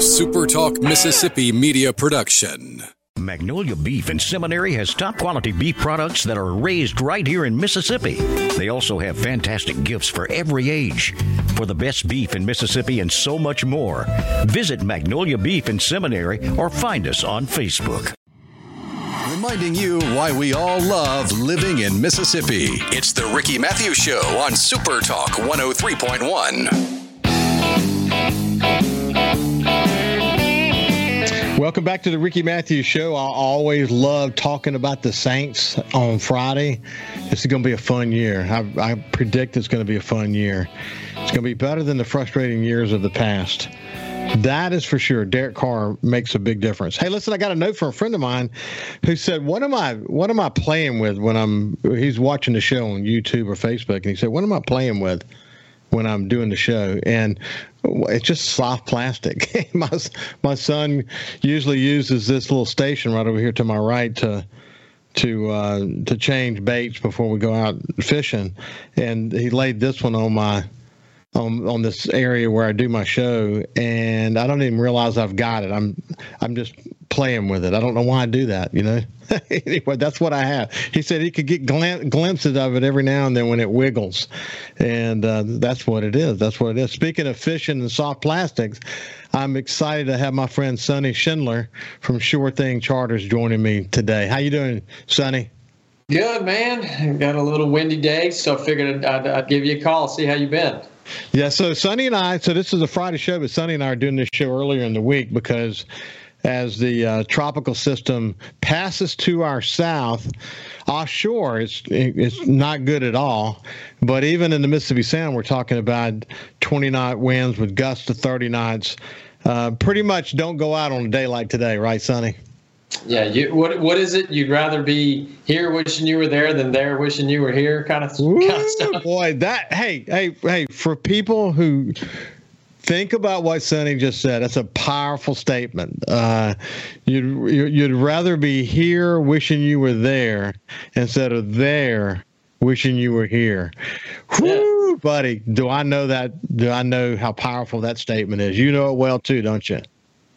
A Super Talk Mississippi media production. Magnolia Beef and Seminary has top quality beef products that are raised right here in Mississippi. They also have fantastic gifts for every age. For the best beef in Mississippi and so much more, visit Magnolia Beef and Seminary or find us on Facebook. Reminding you why we all love living in Mississippi. It's the Ricky Mathews Show on Super Talk 103.1. Welcome back to the Ricky Mathews Show. I always love talking about the Saints on Friday. This is going to be a fun year. I, I predict it's going to be a fun year. It's going to be better than the frustrating years of the past. That is for sure. Derek Carr makes a big difference. Hey, listen, I got a note from a friend of mine who said, "What am I? What am I playing with when I'm?" He's watching the show on YouTube or Facebook, and he said, "What am I playing with?" when I'm doing the show, and it's just soft plastic. my my son usually uses this little station right over here to my right to to uh, to change baits before we go out fishing, and he laid this one on my on on this area where I do my show, and I don't even realize I've got it. I'm I'm just playing with it. I don't know why I do that. You know. anyway, that's what I have. He said he could get glim- glimpses of it every now and then when it wiggles, and uh, that's what it is. That's what it is. Speaking of fishing and soft plastics, I'm excited to have my friend Sonny Schindler from Sure Thing Charters joining me today. How you doing, Sonny? Good, man. Got a little windy day, so I figured I'd, I'd give you a call, see how you been. Yeah, so Sonny and I, so this is a Friday show, but Sonny and I are doing this show earlier in the week because as the uh, tropical system passes to our south. Offshore it's it's not good at all. But even in the mississippi sound we're talking about 20 knot winds with gusts to 30 knots uh, pretty much don't go out on a day like today right sonny? Yeah you, what what is it you'd rather be here wishing you were there than there wishing you were here kind of, Ooh, kind of stuff? boy that hey hey hey for people who think about what Sonny just said. That's a powerful statement. Uh, you'd you'd rather be here wishing you were there instead of there wishing you were here. Whoo, buddy! Do I know that? Do I know how powerful that statement is? You know it well too, don't you?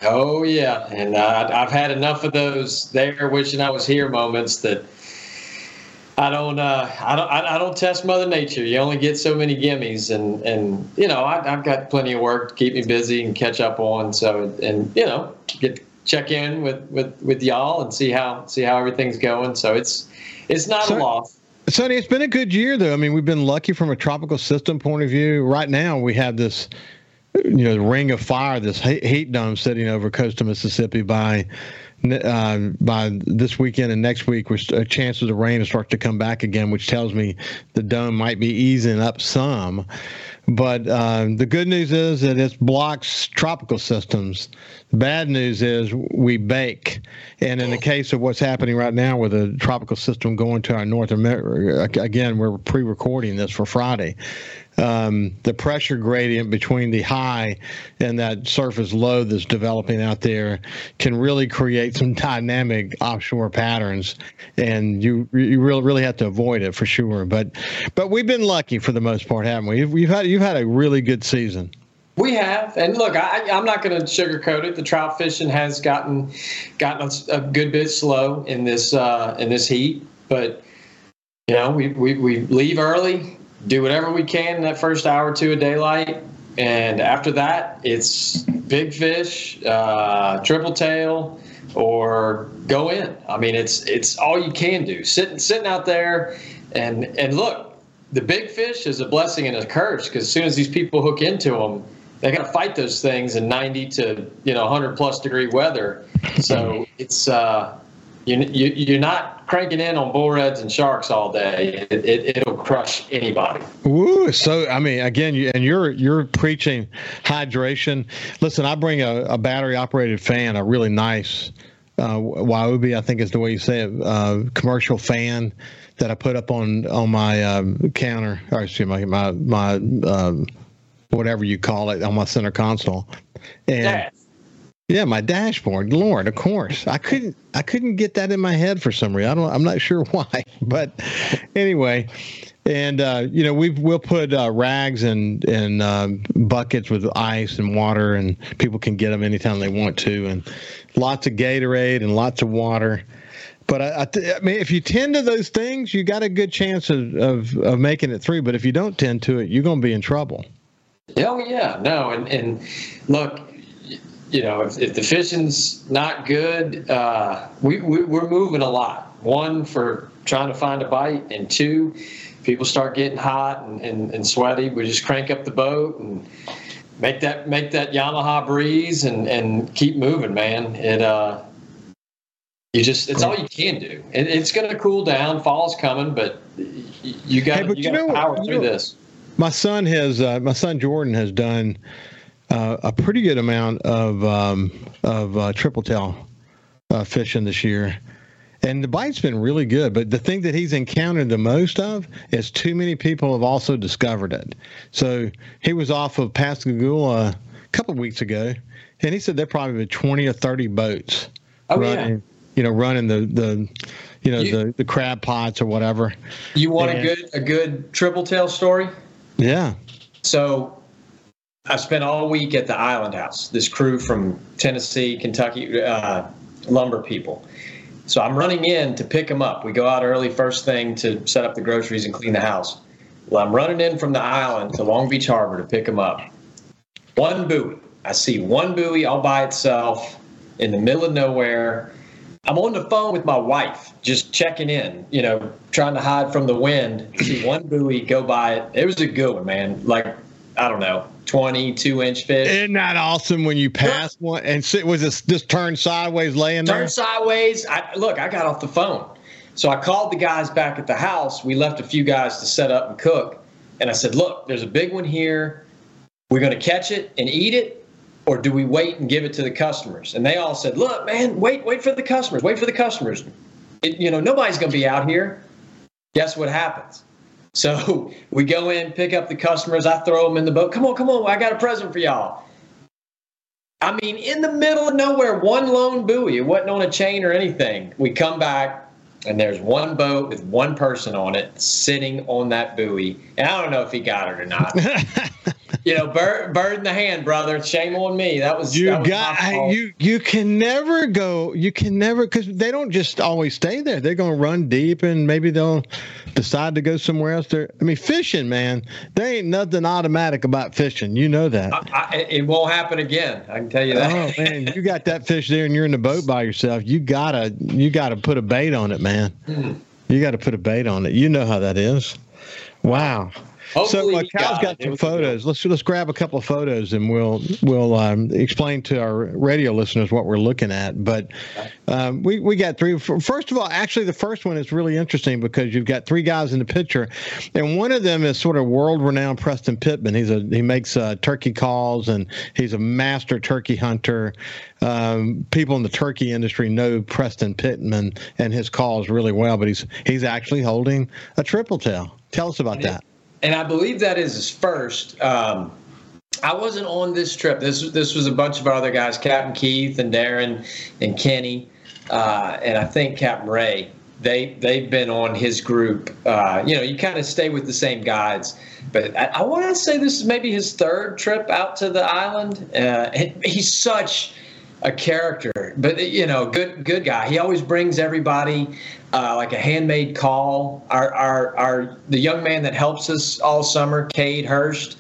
Oh yeah, and uh, I've had enough of those there wishing I was here moments that I don't, uh, I don't, I, don't test Mother Nature. You only get so many gimmies, and and you know, I, have got plenty of work to keep me busy and catch up on. So, and you know, get check in with with with y'all and see how see how everything's going. So it's it's not so, a loss. Sonny, it's been a good year though. I mean, we've been lucky from a tropical system point of view. Right now, we have this you know the ring of fire, this heat dome sitting over coastal Mississippi by uh, by this weekend and next week, with a chance of the rain to start to come back again, which tells me the dome might be easing up some. But uh, the good news is that it blocks tropical systems. The bad news is we bake. And in the case of what's happening right now with a tropical system going to our North America, again, we're pre recording this for Friday um, the pressure gradient between the high and that surface low that's developing out there can really create some dynamic offshore patterns, and you you really really have to avoid it for sure. But but we've been lucky for the most part, haven't we? We've had you've had a really good season. We have, and look, I, I'm not going to sugarcoat it. The trout fishing has gotten gotten a, good bit slow in this uh, in this heat, but you know we, we, we leave early do whatever we can in that first hour or two of daylight. And after that, it's big fish, uh, triple tail, or go in. I mean, it's it's all you can do. Sitting sitting out there, and and look, the big fish is a blessing and a curse because as soon as these people hook into them, they got to fight those things in 90 to you know 100 plus degree weather. So it's uh, you, you you're not cranking in on bull reds and sharks all day, it, it, will crush anybody. Ooh, so I mean, again, you, and you're you're preaching hydration. Listen, I bring a, a battery operated fan, a really nice uh, Ryobi, I think is the way you say it, uh, commercial fan that I put up on on my um, counter, or excuse me, my my um, whatever you call it, on my center console, and. Yeah, my dashboard. Lord, of course. I couldn't I couldn't get that in my head for some reason. I don't I'm not sure why. But anyway, and uh, you know we we'll put uh, rags and and um, buckets with ice and water, and people can get them anytime they want to, and lots of Gatorade and lots of water. But I, I, th- I mean, if you tend to those things, you got a good chance of, of, of making it through. But if you don't tend to it, you're going to be in trouble. Oh yeah, no, and and look, you know, if, if the fishing's not good, uh, we, we we're moving a lot. One for trying to find a bite, and two, people start getting hot and, and, and sweaty. We just crank up the boat and make that make that Yamaha breeze and and keep moving, man. It uh, you just it's all you can do. It, it's going to cool down. Fall's coming, but you got Hey, you you got to know- power you through this. My son has uh, my son Jordan has done uh, a pretty good amount of um, of uh, triple tail uh, fishing this year, and the bite's been really good. But the thing that he's encountered the most of is too many people have also discovered it. So he was off of Pascagoula a couple of weeks ago, and he said there probably been twenty or thirty boats Oh, yeah. running. You know, running the the you know You- the the crab pots or whatever. You want a good a good triple tail story? Yeah. So I spent all week at the Island House. This crew from Tennessee, Kentucky, uh, lumber people. So I'm running in to pick them up. We go out early first thing to set up the groceries and clean the house. Well, I'm running in from the island to Long Beach Harbor to pick them up. One buoy. I see one buoy all by itself in the middle of nowhere. I'm on the phone with my wife, just checking in, you know, trying to hide from the wind. See one buoy go by it. It was a good one, man. Like, I don't know, 22 inch fish. Isn't that awesome when you pass one and sit was this just turned sideways laying there? Turned sideways. I, look, I got off the phone. So I called the guys back at the house. We left a few guys to set up and cook. And I said, look, there's a big one here. We're going to catch it and eat it, or do we wait and give it to the customers? And they all said, look, man, wait, wait for the customers. Wait for the customers. It, you know, nobody's going to be out here. Guess what happens? So we go in, pick up the customers. I throw them in the boat. Come on, come on. I got a present for y'all. I mean, in the middle of nowhere, one lone buoy. It wasn't on a chain or anything. We come back, and there's one boat with one person on it sitting on that buoy. And I don't know if he got it or not. you know, bird, bird in the hand, brother. Shame on me. That was You that was got fault. you. You can never go. You can never because they don't just always stay there. They're going to run deep, and maybe they'll decide to go somewhere else. There. I mean, fishing, man. There ain't nothing automatic about fishing. You know that. I, I, it won't happen again. I can tell you that. Oh man, you got that fish there, and you're in the boat by yourself. You gotta, you gotta put a bait on it, man. Hmm. You got to put a bait on it. You know how that is. Wow. Hopefully so uh, Kyle's got got some photos. Let's let's grab a couple of photos and we'll we'll um, explain to our radio listeners what we're looking at. But um, we we got three. First of all, actually, the first one is really interesting because you've got three guys in the picture, and one of them is sort of world renowned Preston Pittman. He's a he makes uh, turkey calls and he's a master turkey hunter. Um, people in the turkey industry know Preston Pittman and his calls really well, but he's he's actually holding a triple tail. Tell us about that. And I believe that is his first. Um, I wasn't on this trip. This this was a bunch of other guys, Captain Keith and Darren and Kenny, uh, and I think Captain Ray. They they've been on his group. Uh, you know, you kind of stay with the same guides. But I, I want to say this is maybe his third trip out to the island. Uh, he's such a character, but you know, good good guy. He always brings everybody uh, like a handmade call. Our, our our the young man that helps us all summer, Cade Hurst,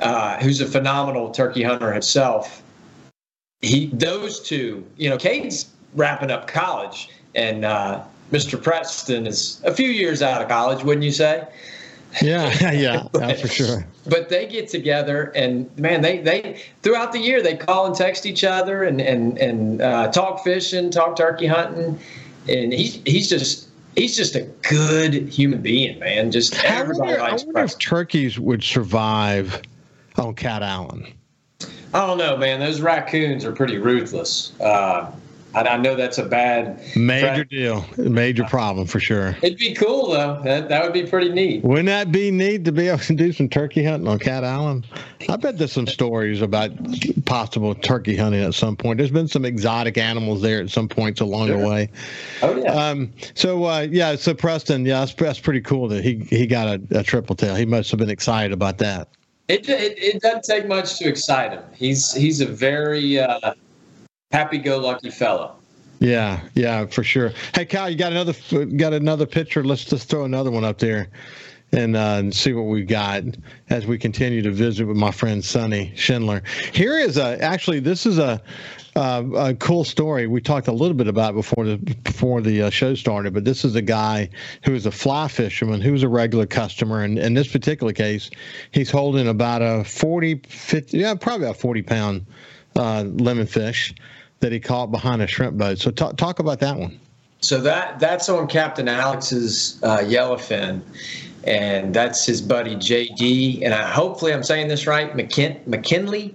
uh, who's a phenomenal turkey hunter himself. He those two, you know, Cade's wrapping up college, and uh, Mr. Preston is a few years out of college, wouldn't you say? Yeah, yeah, that's for sure. but they get together and man they they throughout the year they call and text each other and and and uh, talk fishing talk turkey hunting. And he's he's just he's just a good human being man. Just I everybody wonder, I likes wonder if turkeys would survive on Cat Island. I don't know man. Those raccoons are pretty ruthless. Uh, I, I know that's a bad major deal, major problem for sure. It'd be cool though. That that would be pretty neat. Wouldn't that be neat to be able to do some turkey hunting on Cat Island? I bet there's some stories about possible turkey hunting at some point. There's been some exotic animals there at some points along sure. the way. Oh yeah. Um, so uh, yeah, so Preston, yeah, that's, that's pretty cool that he he got a, a triple tail. He must have been excited about that. It, it, it doesn't take much to excite him. He's he's a very uh, happy-go-lucky fellow. Yeah, yeah, for sure. Hey, Kyle, you got another got another picture? Let's just throw another one up there and, uh, see what we've got as we continue to visit with my friend Sonny Schindler. Here is a actually this is a uh, a cool story we talked a little bit about before the before the uh, show started. But this is a guy who is a fly fisherman who's a regular customer, and in this particular case, he's holding about a 40, 50, yeah, probably a forty pound uh, lemon fish that he caught behind a shrimp boat. So talk talk about that one. So that that's on Captain Alex's uh, yellowfin, and that's his buddy JD. And I, hopefully I'm saying this right, McKin- McKinley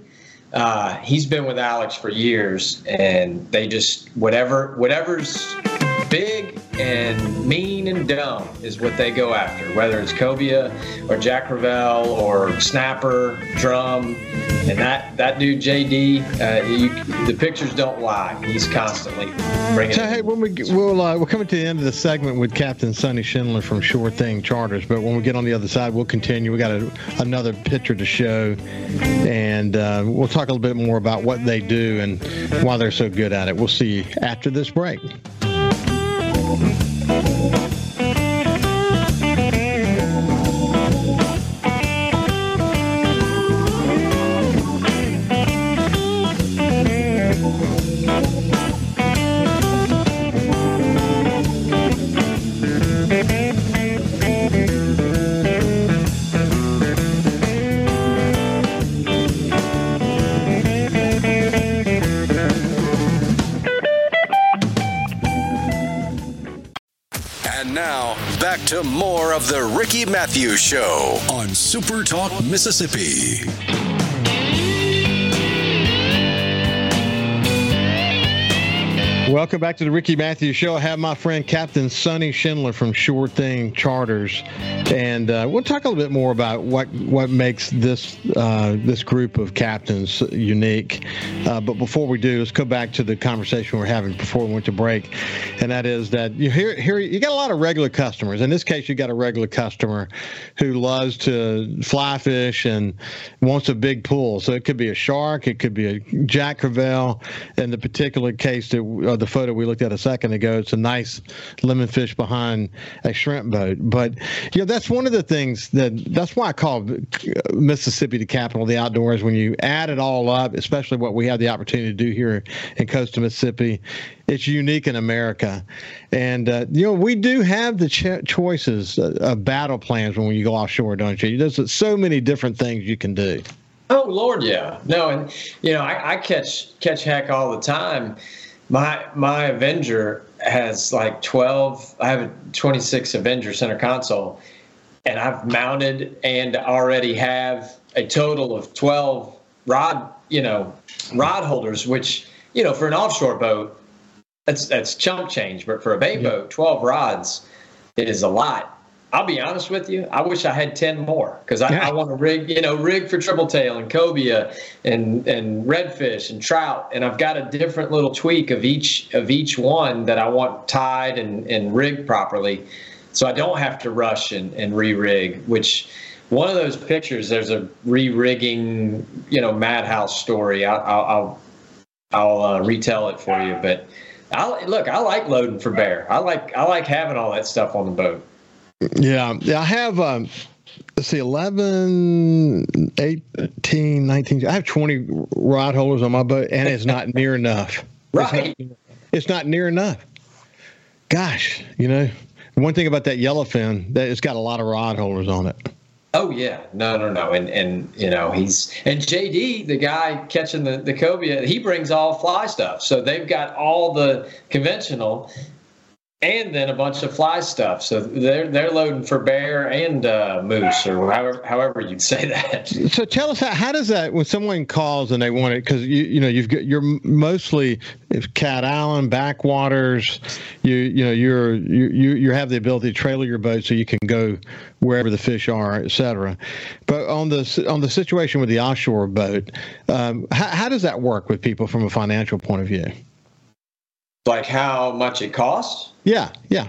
uh, he's been with Alex for years, and they just whatever whatever's big and mean and dumb is what they go after, whether it's cobia or Jack Crevalle or snapper, drum, and that that dude JD, uh, you, the pictures don't lie. He's constantly bringing. So hey, when we we'll uh, we're coming to the end of the segment with Captain Sonny Schindler from Sure Thing Charters, but when we get on the other side, we'll continue. We got a, another picture to show, and uh, we'll talk a little bit more about what they do and why they're so good at it. We'll see you after this break. Thank you. To more of the Ricky Mathews Show on Super Talk, Mississippi. Welcome back to the Ricky Mathews Show. I have my friend Captain Sonny Schindler from Sure Thing Charters, and uh, we'll talk a little bit more about what what makes this uh, this group of captains unique. Uh, but before we do, let's go back to the conversation we are having before we went to break, and that is that you here here you got a lot of regular customers. In this case, you got a regular customer who loves to fly fish and wants a big pool. So it could be a shark, it could be a Jack Crevalle. In the particular case that uh, the photo we looked at a second ago. It's a nice lemon fish behind a shrimp boat. But you know, that's one of the things that that's why I call Mississippi the capital of the outdoors. When you add it all up, especially what we have the opportunity to do here in coastal Mississippi, it's unique in America. And, uh, you know, we do have the ch- choices of battle plans when you go offshore, don't you? There's so many different things you can do. Oh Lord, yeah. No, and you know, I, I catch catch heck all the time my my Avenger has like 12. I have a 26 Avenger center console, and I've mounted and already have a total of 12 rod, you know, rod holders. Which you know, for an offshore boat, that's that's chump change. But for a bay yeah. boat, 12 rods is a lot. I'll be honest with you. I wish I had ten more because I, yeah. I, want to rig, you know, rig for triple tail and cobia and and redfish and trout, and I've got a different little tweak of each of each one that I want tied and and rigged properly, so I don't have to rush and, and re-rig. Which one of those pictures, there's a re-rigging, you know, madhouse story. I, I'll I'll, I'll uh, retell it for you, but. I look. I like loading for bear. I like. I like having all that stuff on the boat. Yeah, yeah, I have. Um, let's see, 11, 18, 19. I have 20 rod holders on my boat, and it's not near enough. Right. It's not, it's not near enough. Gosh, you know, one thing about that yellowfin, that it's got a lot of rod holders on it. Oh yeah, no, no, no, and and you know he's and JD, the guy catching the the cobia, he brings all fly stuff. So they've got all the conventional, and then a bunch of fly stuff. So they're they're loading for bear and uh, moose, or however however you'd say that. So tell us how, how does that when someone calls and they want it because you you know you've got you're mostly Cat Island backwaters. You you know you're you you have the ability to trailer your boat so you can go wherever the fish are, etc. But on the on the situation with the offshore boat, um, how, how does that work with people from a financial point of view? Like how much it costs? Yeah, yeah.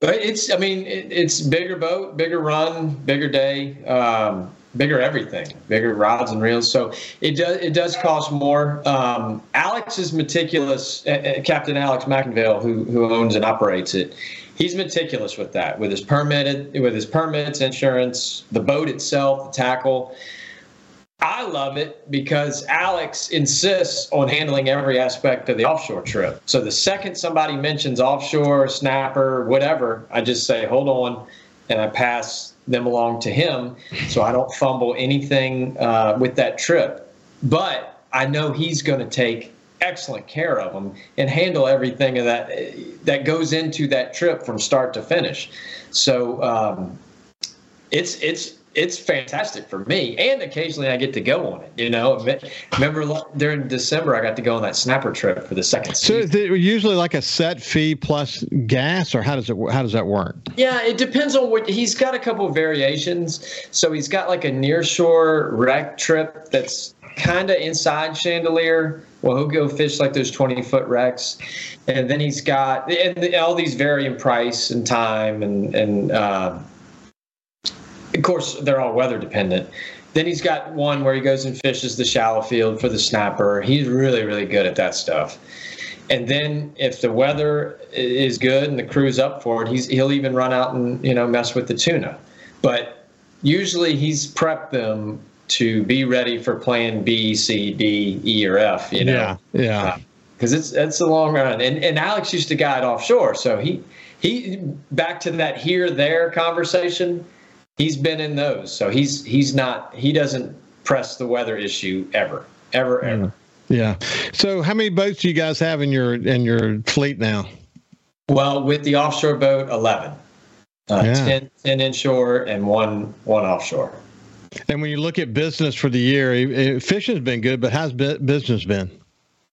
But it's, I mean, it, it's bigger boat, bigger run, bigger day, um, bigger everything, bigger rods and reels. So it does it does cost more. Um, Alex is meticulous. Uh, uh Captain Alex McInville, who who owns and operates it, he's meticulous with that, with his permitted, with his permits, insurance, the boat itself, the tackle. I love it because Alex insists on handling every aspect of the offshore trip. So the second somebody mentions offshore, snapper, whatever, I just say, hold on, and I pass them along to him so I don't fumble anything uh, with that trip. But I know he's going to take excellent care of them and handle everything of that that goes into that trip from start to finish. So um, it's it's it's fantastic for me, and occasionally I get to go on it. You know, remember during December I got to go on that snapper trip for the second. So is it usually like a set fee plus gas, or how does it how does that work? Yeah, it depends on what he's got. A couple of variations. So he's got like a nearshore wreck trip that's kind of inside Chandeleur. Well, he'll go fish like those 20 foot wrecks. And then he's got and all these vary in price and time and, and, uh, of course, they're all weather dependent. Then he's got one where he goes and fishes the shallow field for the snapper. He's really, really good at that stuff. And then if the weather is good and the crew's up for it, he's he'll even run out and you know mess with the tuna. But usually he's prepped them to be ready for plan B, C, D, E, or F. You know, yeah, yeah. Because uh, it's it's a long run. And and Alex used to guide offshore, so he he back to that here there conversation he's been in those, so he's he's not he doesn't press the weather issue ever, ever, ever. Yeah. So how many boats do you guys have in your in your fleet now? Well, with the offshore boat, eleven. Uh, yeah. 10, 10 inshore and one one offshore. And when you look at business for the year, fishing's been good, but how's business been?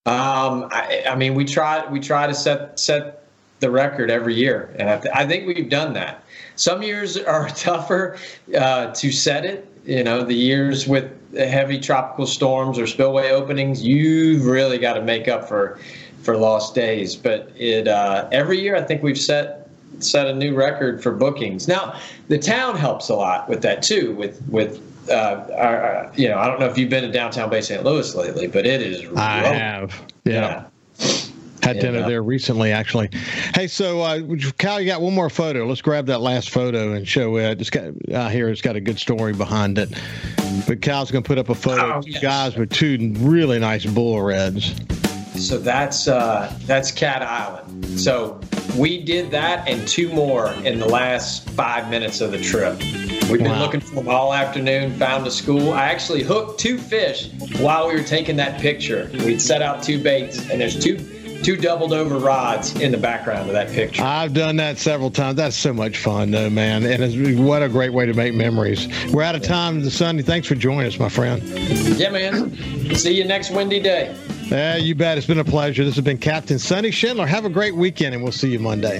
Um, I, I, mean, we try we try to set set the record every year, and I, th- I think we've done that. Some years are tougher uh, to set it. You know, the years with heavy tropical storms or spillway openings, you've really got to make up for for lost days. But it uh, every year, I think we've set set a new record for bookings. Now, the town helps a lot with that too. With with uh, our, you know, I don't know if you've been to downtown Bay St. Louis lately, but it is. I have. yeah. yeah. Had dinner there recently, actually. Hey, so uh, Kyle, you got one more photo. Let's grab that last photo and show it. It's got uh, here. It's got a good story behind it. But Kyle's going to put up a photo oh, of two yes. guys with two really nice bull reds. So that's uh, that's Cat Island. So we did that and two more in the last five minutes of the trip. We've been wow. looking for them all afternoon, found a school. I actually hooked two fish while we were taking that picture. We'd set out two baits, and there's two two doubled over rods in the background of that picture. I've done that several times. That's so much fun, though, man. And what a great way to make memories. We're out of time, Sonny. Thanks for joining us, my friend. Yeah, man. See you next windy day. Yeah, you bet. It's been a pleasure. This has been Captain Sonny Schindler. Have a great weekend, and we'll see you Monday.